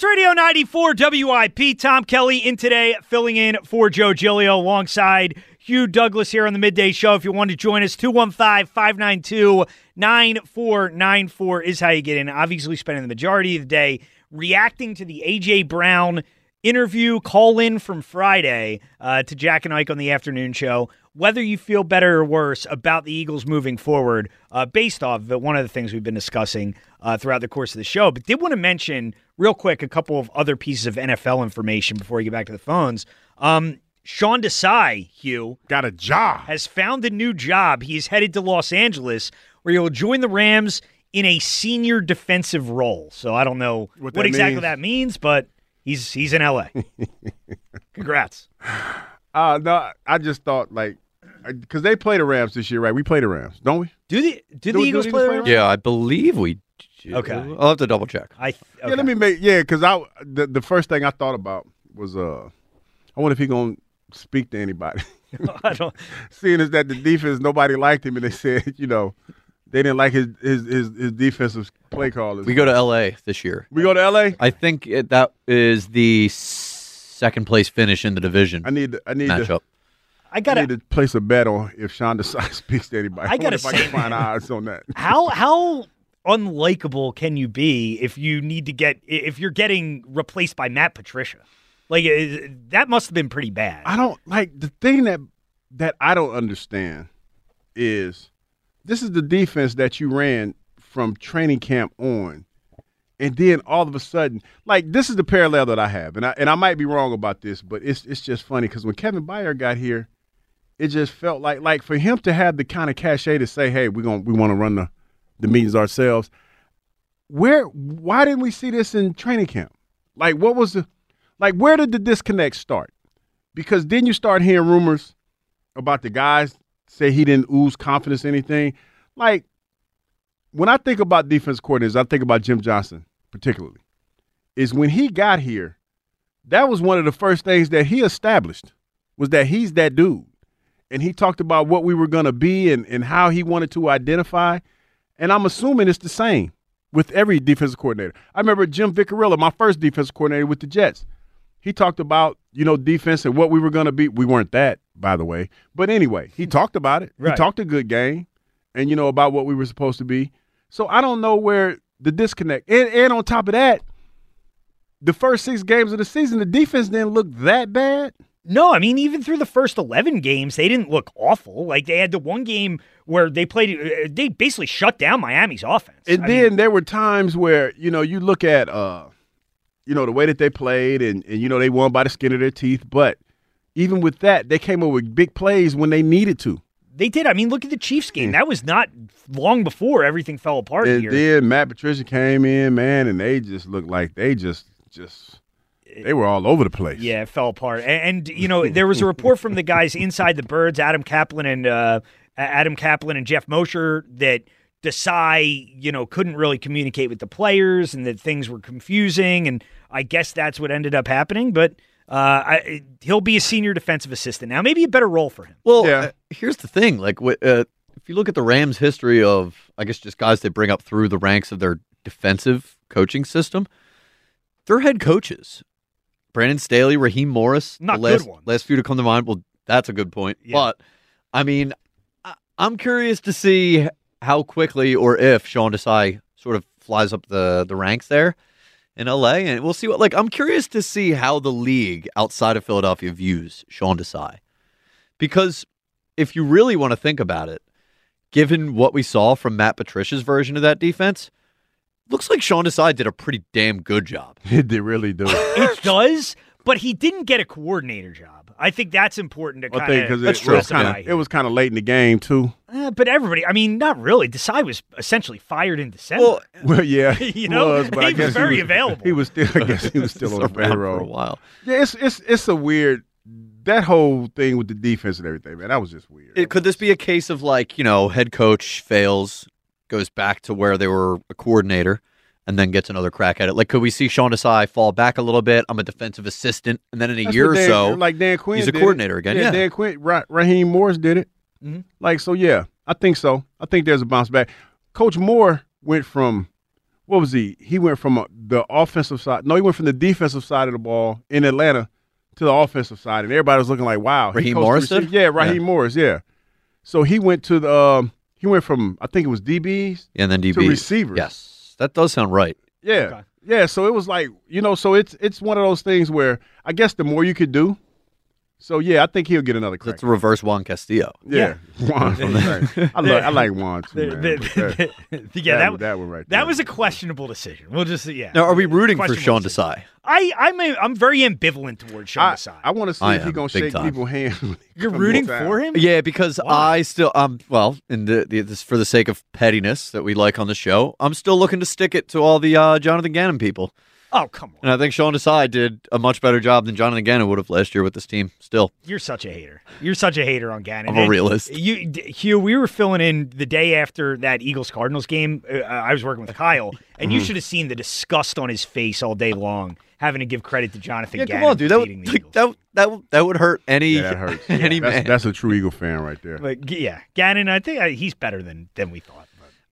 Sports Radio 94 WIP. Tom Kelly in today, filling in for Joe Giglio alongside Hugh Douglas here on the midday show. If you want to join us, 215 592 9494 is how you get in. Obviously, spending the majority of the day reacting to the A.J. Brown interview call in from Friday uh, to Jack and Ike on the afternoon show. Whether you feel better or worse about the Eagles moving forward, uh, based off of one of the things we've been discussing uh, throughout the course of the show. But did want to mention real quick a couple of other pieces of NFL information before we get back to the phones. Um, Sean Desai, Hugh, got a job. Has found a new job. He's headed to Los Angeles, where he'll join the Rams in a senior defensive role. So I don't know What what, that exactly means? that means, but he's he's in LA. Congrats. Uh, no, I just thought like because they play the Rams this year, right? We play the Rams, don't we? Do the do Do- the do Eagles the play? The Rams? Yeah, I believe we. do. Okay. I'll have to double check. I Yeah, let me make yeah, because I the, the first thing I thought about was uh, I wonder if he gonna speak to anybody. I don't. Seeing as that the defense nobody liked him, and they said you know they didn't like his his his, his defensive play callers. We go to L.A. this year. we go to L.A. I think it, that is the s- second place finish in the division I need to, I need matchup. to I I gotta. need to place a bet on if Sean Desai speaks to anybody. I wonder gotta if I say, can find odds on that. How how unlikable can you be if you need to get if you're getting replaced by Matt Patricia? Like that must have been pretty bad. I don't like the thing that that I don't understand is this is the defense that you ran from training camp on, and then all of a sudden, like this is the parallel that I have, and I and I might be wrong about this, but it's it's just funny because when Kevin Byard got here, it just felt like like for him to have the kind of cachet to say, hey, we're gonna we want to run the the meetings ourselves. Where why didn't we see this in training camp? Like what was the like where did the disconnect start? because then you start hearing rumors about the guys say he didn't ooze confidence in anything. Like when I think about defense coordinators, I think about Jim Johnson particularly. Is when he got here, that was one of the first things that he established was that he's that dude. And he talked about what we were going to be and, and how he wanted to identify. And I'm assuming it's the same with every defensive coordinator. I remember Jim Vechiarella, my first defensive coordinator with the Jets he talked about you know defense and what we were going to be. We weren't that, by the way. But anyway, he talked about it. Right. He talked a good game, and you know about what we were supposed to be. So I don't know where the disconnect. And, and on top of that, the first six games of the season, the defense didn't look that bad. No, I mean even through the first eleven games, they didn't look awful. Like they had the one game where they played, uh, they basically shut down Miami's offense. And I then mean, there were times where you know you look at uh, you know the way that they played, and and you know they won by the skin of their teeth. But even with that, they came up with big plays when they needed to. They did. I mean, look at the Chiefs game. That was not long before everything fell apart And here. then Matt Patricia came in, man, and they just looked like they just just they were all over the place. Yeah, it fell apart. And, and, you know, there was a report from the guys inside the Birds, Adam Caplan and uh, Adam Caplan and Geoff Mosher, that Desai, you know, couldn't really communicate with the players and that things were confusing. And I guess that's what ended up happening. But uh, I, he'll be a senior defensive assistant now. Maybe a better role for him. Well, Yeah. Here's the thing: like, uh, if you look at the Rams' history of, I guess, just guys they bring up through the ranks of their defensive coaching system, their head coaches, Brandon Staley, Raheem Morris, Not the last, good last few to come to mind. Well, that's a good point. Yeah. But I mean, I, I'm curious to see how quickly or if Sean Desai sort of flies up the the ranks there in LA, and we'll see what. Like, I'm curious to see how the league outside of Philadelphia views Sean Desai, because if you really want to think about it, given what we saw from Matt Patricia's version of that defense, looks like Sean Desai did a pretty damn good job. Did they really do. It does, but he didn't get a coordinator job. I think that's important to I kind think because That's it, true. was kind of Yeah. it was kind of late in the game too. Uh, but everybody, I mean, not really. Desai was essentially fired in December. Well, Well, yeah, You he know, was, but I he was guess very he was, available. He was still, I guess, he was still on the around for a while. Yeah, it's it's it's a weird that whole thing with the defense and everything, man. That was just weird. It, could this be a case of like you know head coach fails, goes back to where they were a coordinator, and then gets another crack at it? Like, could we see Sean Desai fall back a little bit? I'm a defensive assistant, and then in a That's year what or so, like Dan Quinn, he's a did it. coordinator again, yeah. Dan Quinn, Ra- Raheem Morris did it. Mhm. Like so, yeah, I think so. I think there's a bounce back. Coach Moore went from what was he? He went from the offensive side. No, he went from the defensive side of the ball in Atlanta to the offensive side, and everybody was looking like, "Wow." he Raheem Morris. Yeah, Raheem Yeah. Morris. Yeah. So he went to the. Um, he went from I think it was DBs. and then DB to receivers. Yes, that does sound right. Yeah. Okay. Yeah. So it was like, you know, so it's it's one of those things where I guess the more you could do. So yeah, I think he'll get another crack. That's a reverse Juan Castillo. yeah. Juan. right. I like I like Juan too, man. the- but that, the- yeah, that, that, that one right that there. was a questionable decision. We'll just yeah. Now, are we rooting for Sean decision. Desai? I I'm a, I'm very ambivalent towards Sean I, Desai. I want to see I if am, he's gonna shake time. people's hands. You're rooting for him? Yeah, because Why? I still um well, in the, the this for the sake of pettiness that we like on the show, I'm still looking to stick it to all the uh, Jonathan Gannon people, Oh come on, and I think Sean Desai did a much better job than Jonathan Gannon would have last year with this team. Still, you're such a hater. You're such a hater on Gannon. I'm a And realist. You, D- Hugh, we were filling in the day after that Eagles Cardinals game. Uh, I was working with Kyle, and Mm-hmm. you should have seen the disgust on his face all day long, having to give credit to Jonathan yeah, Gannon come on, dude, that would like, that that would- that would hurt any Yeah, that hurts. any that's, man. that's a true Eagle fan right there. But yeah, Gannon, I think uh, he's better than than we thought.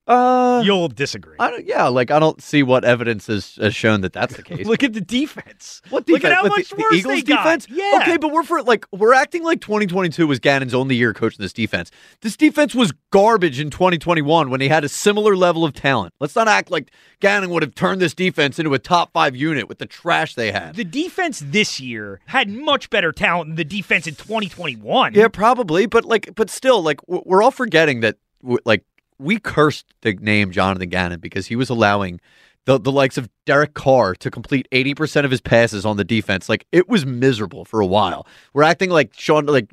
Uh, You'll disagree. I don't, yeah, like I don't see what evidence has, has shown that that's the case. Look at the defense. What defense? Look at how much the, worse the Eagles they got. Yeah. Okay, but we're for like we're acting like 2022 was Gannon's only year coaching this defense. This defense was garbage in 2021 when he had a similar level of talent. Let's not act like Gannon would have turned this defense into a top five unit with the trash they had. The defense this year had much better talent than the defense in 2021. Yeah, probably, but like, but still, like, we're all forgetting that, like, we cursed the name Jonathan Gannon because he was allowing the the likes of Derek Carr to complete eighty percent of his passes on the defense. Like, it was miserable for a while. We're acting like Sean. Like,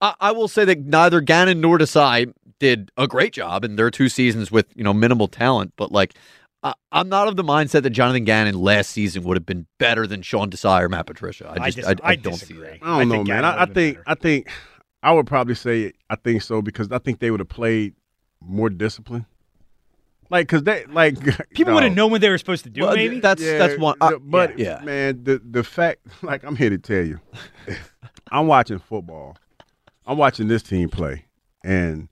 I, I will say that neither Gannon nor Desai did a great job in their two seasons with you know minimal talent, but like. I- I'm not of the mindset that Jonathan Gannon last season would have been better than Sean Desai or Matt Patricia. I I, just, dis- I, I, I don't disagree. see that. I don't know, man. I, I think better. I think I would probably say I think so because I think they would have played more discipline. Like, cause they like people no. would have known what they were supposed to do. Well, maybe that's Yeah, that's one. uh, the- but yeah. man, the the fact, like, I'm here to tell you, I'm watching football. I'm watching this team play, and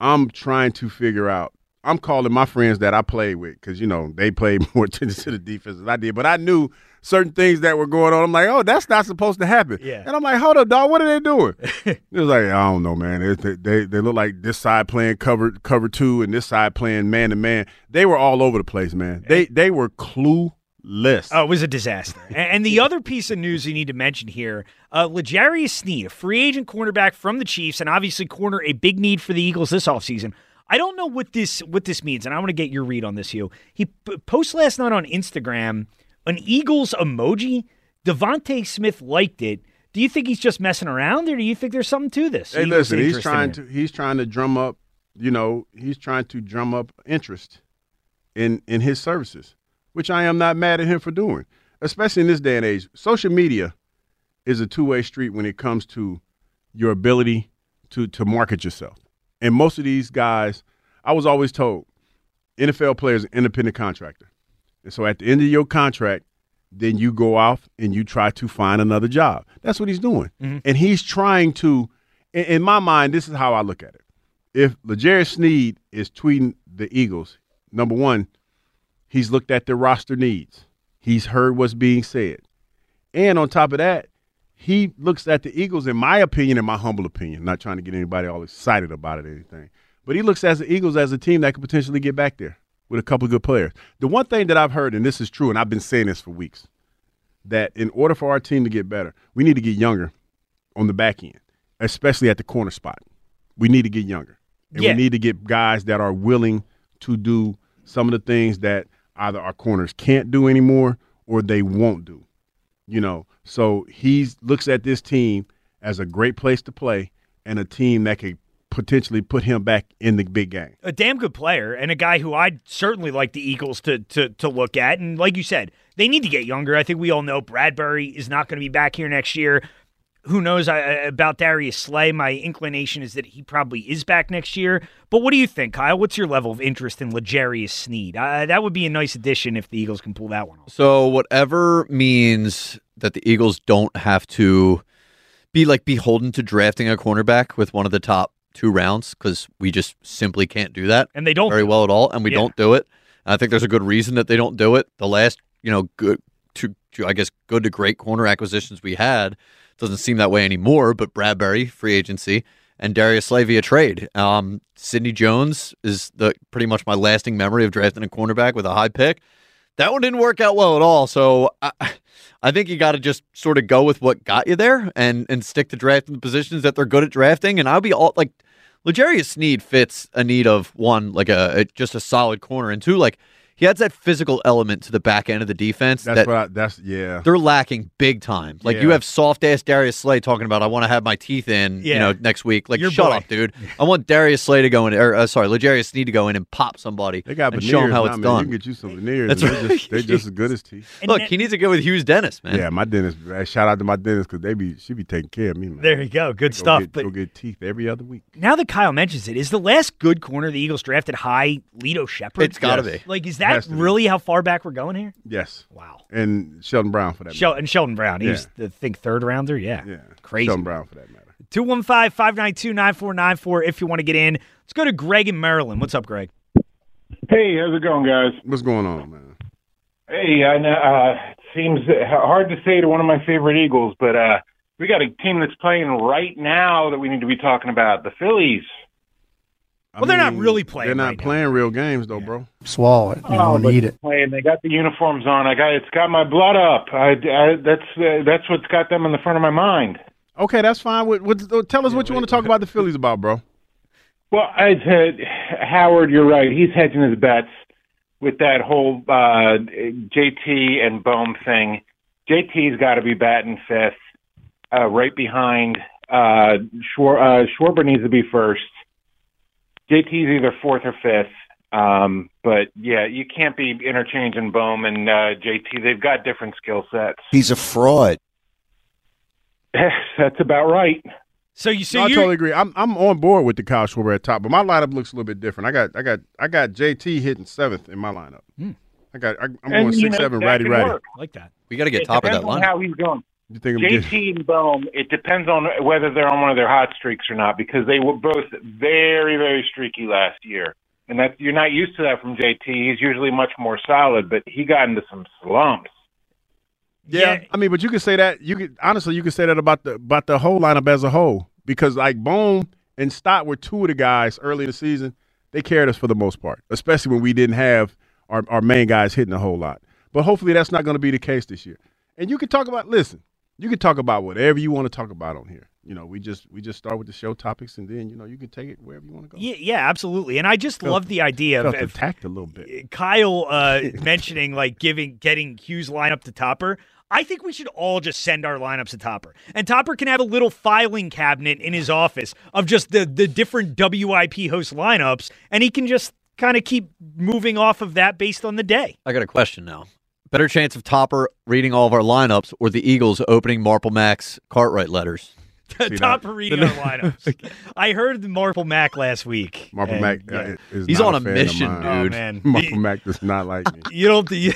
I'm trying to figure out. I'm calling my friends that I played with because you know they played more attention to the defense than I did, but I knew certain things that were going on. I'm like, oh, that's not supposed to happen. Yeah. And I'm like, hold up, dog, what are they doing? it was like, I don't know, man. It- they, they they look like this side playing cover cover two and this side playing man to man. They were all over the place, man. They they were clueless. Oh, it was a disaster. and, the other piece of news you need to mention here uh, L'Jarius Sneed, a free agent cornerback from the Chiefs, and obviously corner a big need for the Eagles this offseason. I don't know what this what this means, and I want to get your read on this, Hugh. He p- posted last night on Instagram an Eagles emoji. DeVonta Smith liked it. Do you think he's just messing around, or do you think there's something to this? Hey, Eagles listen, he's trying to he's trying to drum up, you know, he's trying to drum up interest in in his services, which I am not mad at him for doing. Especially in this day and age, social media is a two way street when it comes to your ability to to market yourself. And most of these guys, I was always told, NFL players are independent contractor, and so at the end of your contract, then you go off and you try to find another job. That's what he's doing. Mm-hmm. And he's trying to, in, in my mind, this is how I look at it. If L'Jarius Sneed is tweeting the Eagles, number one, he's looked at their roster needs. He's heard what's being said. And on top of that, he looks at the Eagles, in my opinion, in my humble opinion, not trying to get anybody all excited about it or anything, But he looks at the Eagles as a team that could potentially get back there with a couple of good players. The one thing that I've heard, and this is true, and I've been saying this for weeks, that in order for our team to get better, we need to get younger on the back end, especially at the corner spot. We need to get younger. And Yeah. we need to get guys that are willing to do some of the things that either our corners can't do anymore or they won't do. You know, so he looks at this team as a great place to play and a team that could potentially put him back in the big game. a damn good player and a guy who I'd certainly like the Eagles to to to look at. And like you said, they need to get younger. I think we all know Bradberry is not going to be back here next year. Who knows I, I- about Darius Slay? My inclination is that he probably is back next year. But what do you think, Kyle? What's your level of interest in L'Jarius Sneed? Uh, that would be a nice addition if the Eagles can pull that one off. So whatever means that the Eagles don't have to be like beholden to drafting a cornerback with one of the top two rounds because we just simply can't do that And they don't. very well at all, and we Yeah. don't do it. And I think there's a good reason that they don't do it. The last, you know, good to, to I guess good to great corner acquisitions we had doesn't seem that way anymore. But Bradberry free agency and Darius Slay via trade. Um, Sidney Jones is the pretty much my lasting memory of drafting a cornerback with a high pick. That one didn't work out well at all. So I, I think you got to just sort of go with what got you there and and stick to drafting the positions that they're good at drafting. And I'll be all like, L'Jarius Sneed fits a need of one, like a, a just a solid corner, and two, like he adds that physical element to the back end of the defense That's that what I, that's yeah. they're lacking big time. Like you have soft ass Darius Slay talking about, I want to have my teeth in, you know, next week. Like Your shut boy. up, dude. I want Darius Slay to go in, or uh, sorry, L'Jarius Sneed to go in and pop somebody They got and veneers show him how now, it's man. done. You can get you some veneers. That's and they're, right. just, they're just as good as teeth. And Look, that- he needs to go with Hughes Dennis, man. Yeah, my dentist. man, Shout out to my dentist because they be she be taking care of me. Man. There you go. Good Go stuff. Get, but go get teeth every other week. now that Kyle mentions it, is the last good corner the Eagles drafted high Lito Sheppard? It's got to Yes. be. Like, is Has that to be. really how far back we're going here? Yes, Wow. and Sheldon Brown for that. Shel- and Sheldon Brown, he Yeah. was the think third rounder. Yeah. matter. yeah, Crazy. Sheldon Brown for that matter. 215 592 9494 if you want to get in. Let's go to Greg in Maryland. What's up, Greg? Hey, how's it going, guys? What's going on, man? Hey, I know, uh, seems hard to say to one of my favorite Eagles, but uh, we got a team that's playing right now that we need to be talking about the Phillies. I Well, they're not really playing They're not right now. playing real games though, bro. swallow it, you know, Oh, and but eat it. Playing, they got the uniforms on. I got it's got my blood up. I, I that's uh, that's what's got them in the front of my mind. Okay, that's fine. What, what, tell us what you want to talk about the Phillies about, bro. Well, I said Howard, you're right. He's hedging his bets with that whole uh, JT and Bohm thing. JT's got to be batting fifth, uh, right behind uh, Schwar- uh, Schwarber needs to be first. JT's either fourth or fifth. Um, but yeah, you can't be interchanging Bohm and uh, JT. They've got different skill sets. He's a fraud. That's about right. So you see, No, I totally agree. I'm I'm on board with the Kyle Schwarber at top, but my lineup looks a little bit different. I got I got I got JT hitting seventh in my lineup. Hmm. I got I, I'm And, going you six know, seven that ratty can work. like that. We got to get It top of that depends on lineup. how he's going. You think I'm getting, JT and Bohm, it depends on whether they're on one of their hot streaks or not because they were both very, very streaky last year. And that you're not used to that from JT. He's usually much more solid, but he got into some slumps. Yeah, Yeah. I mean, but you could say that. You could honestly, you could say that about the about the whole lineup as a whole because like Bohm and Stott were two of the guys early in the season. They carried us for the most part, especially when we didn't have our our main guys hitting a whole lot. But hopefully, that's not going to be the case this year. And you can talk about listen. You can talk about whatever you want to talk about on here. You know, we just we just start with the show topics, and then you know you can take it wherever you want to go. Yeah, yeah, absolutely. And I just Felt- love the idea of, Felt of attacked a little bit. Kyle uh, mentioning like giving getting Hughes lineup to Topper. I think we should all just send our lineups to Topper, and Topper can have a little filing cabinet in his office of just the the different WIP host lineups, and he can just kind of keep moving off of that based on the day. I got a question now. Better chance of Topper reading all of our lineups or the Eagles opening Marple Max Cartwright letters? that? Topper reading our lineups. I heard Marple Mac last week. Marple and, Mac yeah. uh, is He's not on a fan of mission, mine. Oh dude. man, Marple Mac does not like me. you don't you,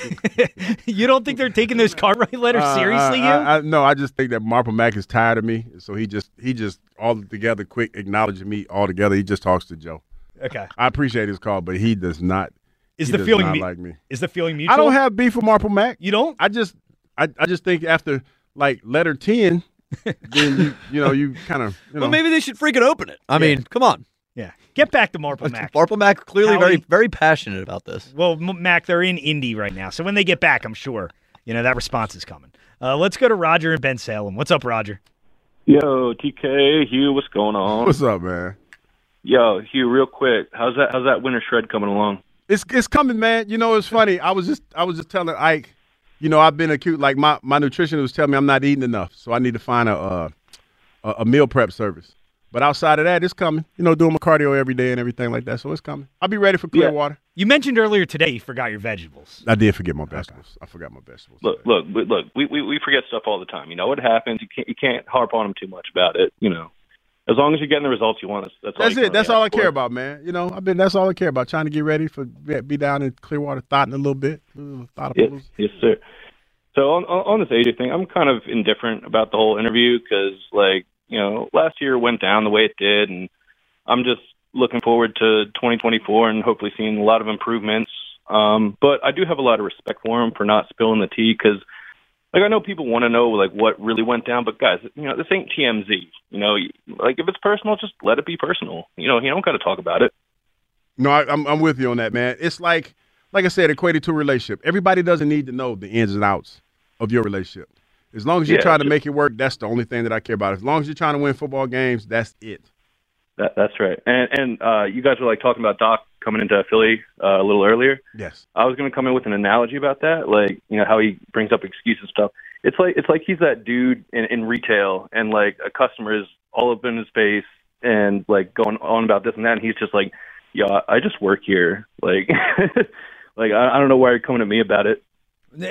you don't think they're taking those Cartwright letters Uh, seriously? I, you? I, I, no, I just think that Marple Mac is tired of me, so he just he just all together quick acknowledging me all together. He just talks to Joe. okay. I appreciate his call, but he does not. Is he the does feeling not mu- like me? Is the feeling mutual? I don't have beef with Marple Mac. You don't? I just I, I just think after like letter ten, then you you know you kind of you know Well, maybe they should freaking open it. I mean, come on. Yeah, get back to Marple Mac. Marple Mac clearly very Howie- very passionate about this. Well, M- Mac, they're in Indy right now, so when they get back, I'm sure you know that response is coming. Uh, let's go to Roger and Bensalem. What's up, Roger? Yo, TK, Hugh, what's going on? What's up, man? Yo, Hugh, real quick, how's that? How's that winter shred coming along? It's it's coming, man. You know, it's funny. I was just I was just telling Ike, you know, I've been acute. Like my my nutritionist was telling me I'm not eating enough, so I need to find a uh, a, a meal prep service. But outside of that, it's coming. You know, doing my cardio every day and everything like that, so it's coming. I'll be ready for clear Yeah. water. You mentioned earlier today you forgot your vegetables. I did forget my vegetables. I forgot my vegetables. Look, look, we- look. We, we we forget stuff all the time. You know what happens. You can't you can't harp on them too much about it. You know, as long as you're getting the results you want, that's that's, all That's you it. That's all I care about, man. You know, I've been. That's all I care about. Trying to get ready for be down in Clearwater, thought in a little bit. Ooh, thought Yes, yes, sir. So on on on this AJ thing, I'm kind of indifferent about the whole interview because, like, you know, last year went down the way it did, and I'm just looking forward to 2024 and hopefully seeing a lot of improvements. Um, but I do have a lot of respect for him for not spilling the tea because, like, I know people want to know like what really went down, but guys, you know, this ain't TMZ. You know, like if it's personal, just let it be personal. You know, you don't got to talk about it. No, I, I'm I'm with you on that, man. It's like like I said, equated to a relationship. Everybody doesn't need to know the ins and outs of your relationship. As long as you're Yeah, trying to make it work, that's the only thing that I care about. As long as you're trying to win football games, that's it. That, that's right. And and uh, you guys were like talking about Doc coming into Philly uh, a little earlier. Yes. I was going to come in with an analogy about that, like you know how he brings up excuses and stuff. It's like it's like he's that dude in, in retail, and like a customer is all up in his face and like going on about this and that, and he's just like, "Yo, I just work here." Like, like I, I don't know why you're coming to me about it.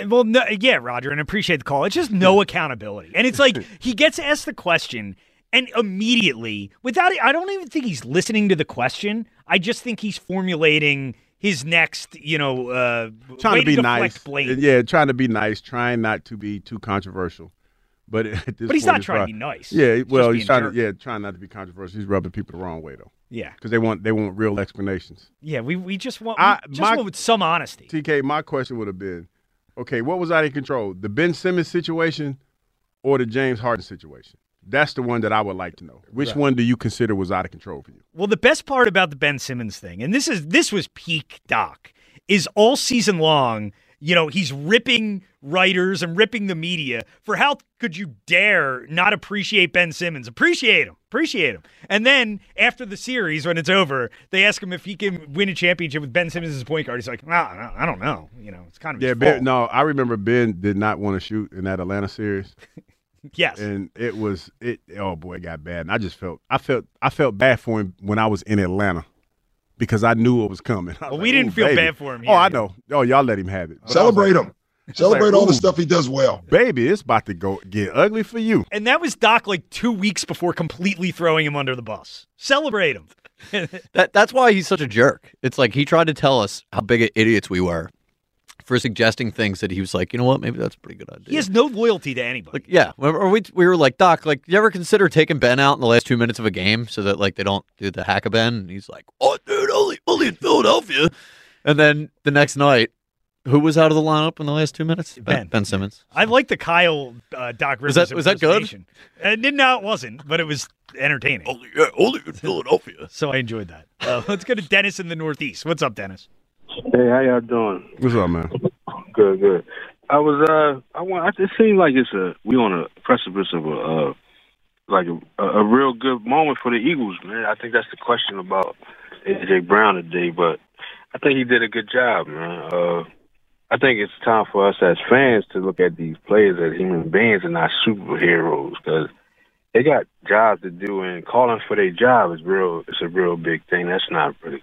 Well, no, yeah, Roger, and I appreciate the call. It's just no accountability, and it's like he gets asked the question, and immediately, without it, I don't even think he's listening to the question. I just think he's formulating his next, you know, uh, Trying to be deflect nice. Yeah, trying to be nice, trying not to be too controversial. But at this But he's not trying to be nice. Yeah, well, he's trying jerk. to yeah, trying not to be controversial. He's rubbing people the wrong way though, Yeah, because they want they want real explanations. yeah. We we just want I- we just my- want with some honesty. TK, my question would have been, okay, what was out of control? The Ben Simmons situation or the James Harden situation? That's the one that I would like to know. Which Right. one do you consider was out of control for you? Well, the best part about the Ben Simmons thing, and this is this was peak Doc, is all season long. You know, he's ripping writers and ripping the media for how could you dare not appreciate Ben Simmons? Appreciate him, appreciate him. And then after the series, when it's over, they ask him if he can win a championship with Ben Simmons as point guard. He's like, nah, nah, I don't know. You know, it's kind of Yeah, Ben, no, I remember Ben did not want to shoot in that Atlanta series, Yes, and it was it. Oh boy, it got bad, and I just felt I felt I felt bad for him when I was in Atlanta because I knew it was coming. Was Well, we didn't feel baby." bad for him Oh, I know. Oh, y'all let him have it. But Celebrate like- him. Celebrate all the stuff he does well. baby. It's about to go get ugly for you. and that was Doc like two weeks before completely throwing him under the bus. Celebrate him. That that's why he's such a jerk. It's like he tried to tell us how big of idiots we were for suggesting things that he was like, you know what, maybe that's a pretty good idea. He has no loyalty to anybody. Like, yeah, or we we were like, Doc, like, you ever consider taking Ben out in the last two minutes of a game so that like they don't do the hack of Ben? And he's like, oh, dude, only only in Philadelphia. And then the next night, who was out of the lineup in the last two minutes? Ben. Ben Simmons. I like the Kyle uh, Doc Was that- was that good? And Uh, didn't- no, it wasn't, but it was entertaining. Only yeah, only in Philadelphia. So I enjoyed that. Uh, let's go to Dennis in the Northeast. What's up, Dennis? Hey, how y'all doing? What's up, man? Good, good. I was uh, I want. It seems like it's a we on a precipice of a uh, like a, a real good moment for the Eagles, man. I think that's the question about AJ Brown today, but I think he did a good job, man. Uh, I think it's time for us as fans to look at these players as human beings and not superheroes, because they got jobs to do, and calling for their job is real. It's a real big thing. That's not really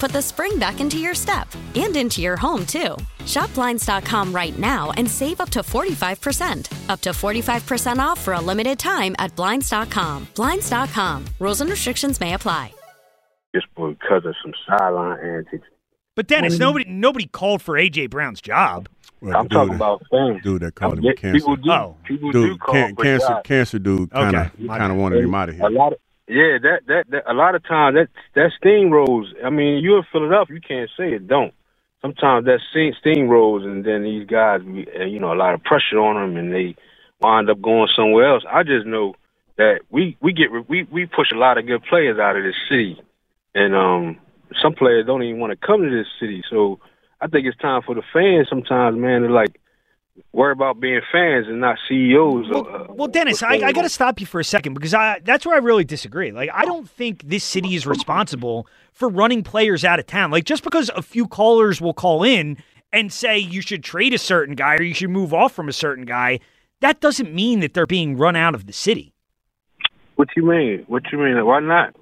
put the spring back into your step and into your home, too. Shop Blinds.com right now and save up to 45%. Up to 45% off for a limited time at Blinds.com. Blinds.com. Rules and restrictions may apply. Just because of some sideline antics. But Dennis, mm-hmm. nobody nobody called for AJ Brown's job. Well, I'm dude, talking about fans. dude that called him Yeah, cancer. People do, Oh. people do dude, call can, for cancer, jobs. cancer dude, kind of, Okay, kind of wanted him out of here. A lot of yeah, that, that that a lot of times that that steam rolls. I mean, you're in Philadelphia, you can't say it don't. Sometimes that steam rolls, and then these guys, you know, a lot of pressure on them, and they wind up going somewhere else. I just know that we we get we we push a lot of good players out of this city, and um, some players don't even want to come to this city. So I think it's time for the fans sometimes, man, to like worry about being fans and not CEOs. Well, uh, well Dennis, I, I got to stop you for a second because I that's where I really disagree. Like, I don't think this city is responsible for running players out of town. Like, just because a few callers will call in and say you should trade a certain guy or you should move off from a certain guy, that doesn't mean that they're being run out of the city. What you mean? What you mean? Why not?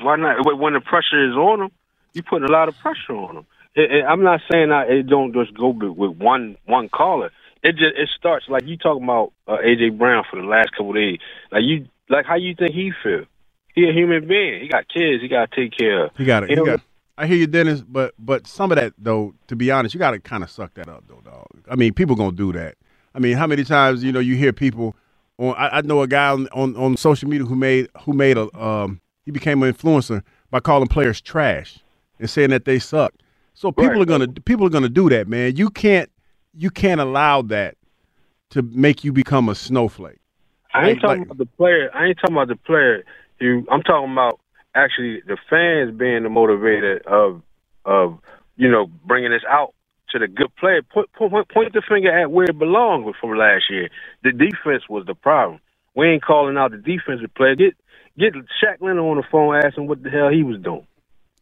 Why not? When- the pressure is on them, you put a lot of pressure on them. I'm not saying that it don't just go with with one one caller. It just it starts like you talking about uh, AJ Brown for the last couple of days. Like you like how you think he feel? He a human being. He got kids. He got to take care of. He got it. You He know, got. I hear you, Dennis, but but some of that though, to be honest, you got to kind of suck that up, though, dog. I mean, people gonna do that. I mean, how many times you know you hear people on? I, I know a guy on, on on social media who made who made a um he became an influencer by calling players trash and saying that they suck. So people Right. are gonna people are gonna do that, man. You can't you can't allow that to make you become a snowflake. I ain't Like- talking like- about the player. I ain't talking about the player. You, I'm talking about actually the fans being the motivator of of you know bringing this out to the good player. Point, point, point the finger at where it belongs from last year. The defense was the problem. We ain't calling out the defensive player. Get get Shaq Leonard on the phone, asking what the hell he was doing.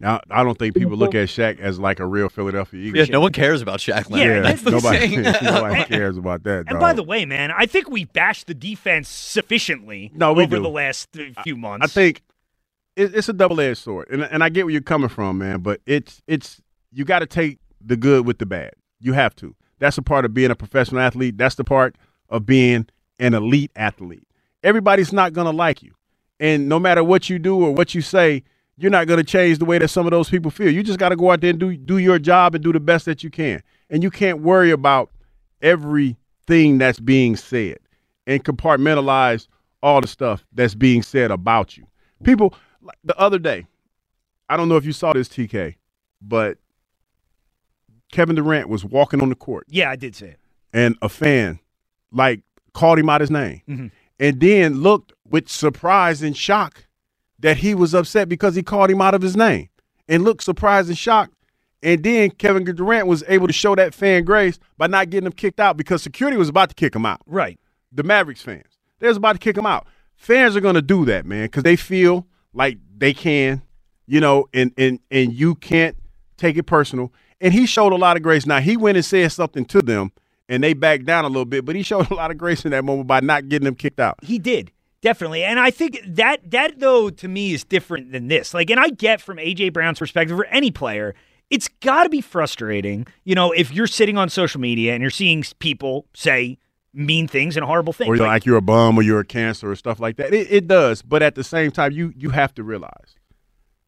I, I don't think people look at Shaq as like a real Philadelphia Eagle. Yeah, no one cares about Shaq Leonard. Yeah, That's nobody, thing. nobody cares about that. And dog. by the way, man, I think we bashed the defense sufficiently No, we over do. the last few months. I think it's a double edged sword, and and I get where you're coming from, man. But it's it's you got to take the good with the bad. You have to. That's a part of being a professional athlete. That's the part of being an elite athlete. Everybody's not gonna like you, and no matter what you do or what you say, you're not gonna change the way that some of those people feel. You just got to go out there and do do your job and do the best that you can, and you can't worry about everything that's being said and compartmentalize all the stuff that's being said about you. People, like the other day, I don't know if you saw this, TK, but Kevin Durant was walking on the court yeah, I did see it. and a fan like called him out his name Mhm. and then looked with surprise and shock that he was upset because he called him out of his name and looked surprised and shocked and then Kevin Durant was able to show that fan grace by not getting him kicked out because security was about to kick him out Right. the Mavericks fans. They was about to kick him out. Fans are gonna do that, man, because they feel like they can, you know, and and and you can't take it personal. And he showed a lot of grace. Now he went and said something to them, and they backed down a little bit, but he showed a lot of grace in that moment by not getting them kicked out. He did. Definitely. And I think that that though to me is different than this. Like and I get from AJ Brown's perspective or any player, it's got to be frustrating, you know, if you're sitting on social media and you're seeing people say mean things and horrible things. Or you're Like, like, you're a bum or you're a cancer or stuff like that. It, it does, but at the same time, you you have to realize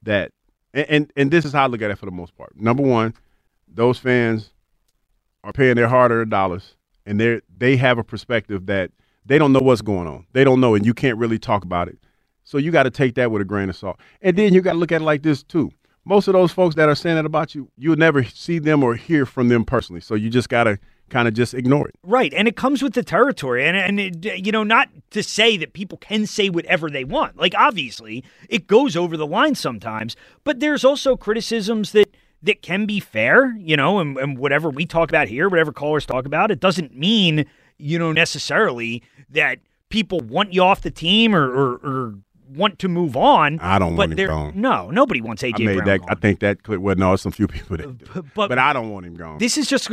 that, and, and and this is how I look at it for the most part. Number one, those fans are paying their hard-earned dollars, and they they have a perspective that they don't know what's going on. They don't know, and you can't really talk about it. So you got to take that with a grain of salt. And then you got to look at it like this too. Most of those folks that are saying that about you, you'll never see them or hear from them personally. So you just got to kind of just ignore it. Right, and it comes with the territory, and and it, you know, not to say that people can say whatever they want. Like obviously, it goes over the line sometimes, but there's also criticisms that that can be fair. You know, and, and whatever we talk about here, whatever callers talk about, it doesn't mean you know necessarily that people want you off the team or or, or want to move on. I don't but want him gone. No, nobody wants AJ I made Brown that. gone. I think that clip. Well, no, some few people that, uh, do. but, but I don't want him gone. This is just,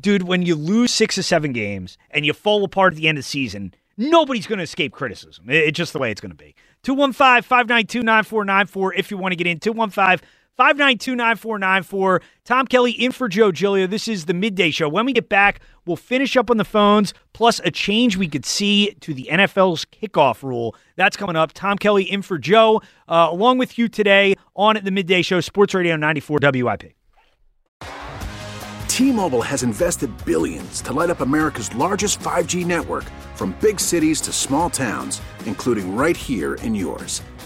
dude, when you lose six or seven games and you fall apart at the end of the season, nobody's going to escape criticism. It's just the way it's going to be. 215 592 9494 if you want to get in. 215 592 9494. Tom Kelly in for Joe Giglio. This is the midday show. When we get back, we'll finish up on the phones, plus a change we could see to the NFL's kickoff rule. That's coming up. Tom Kelly in for Joe, uh, along with you today on the midday show, Sports Radio 94 WIP. T-Mobile has invested billions to light up America's largest 5G network from big cities to small towns, including right here in yours.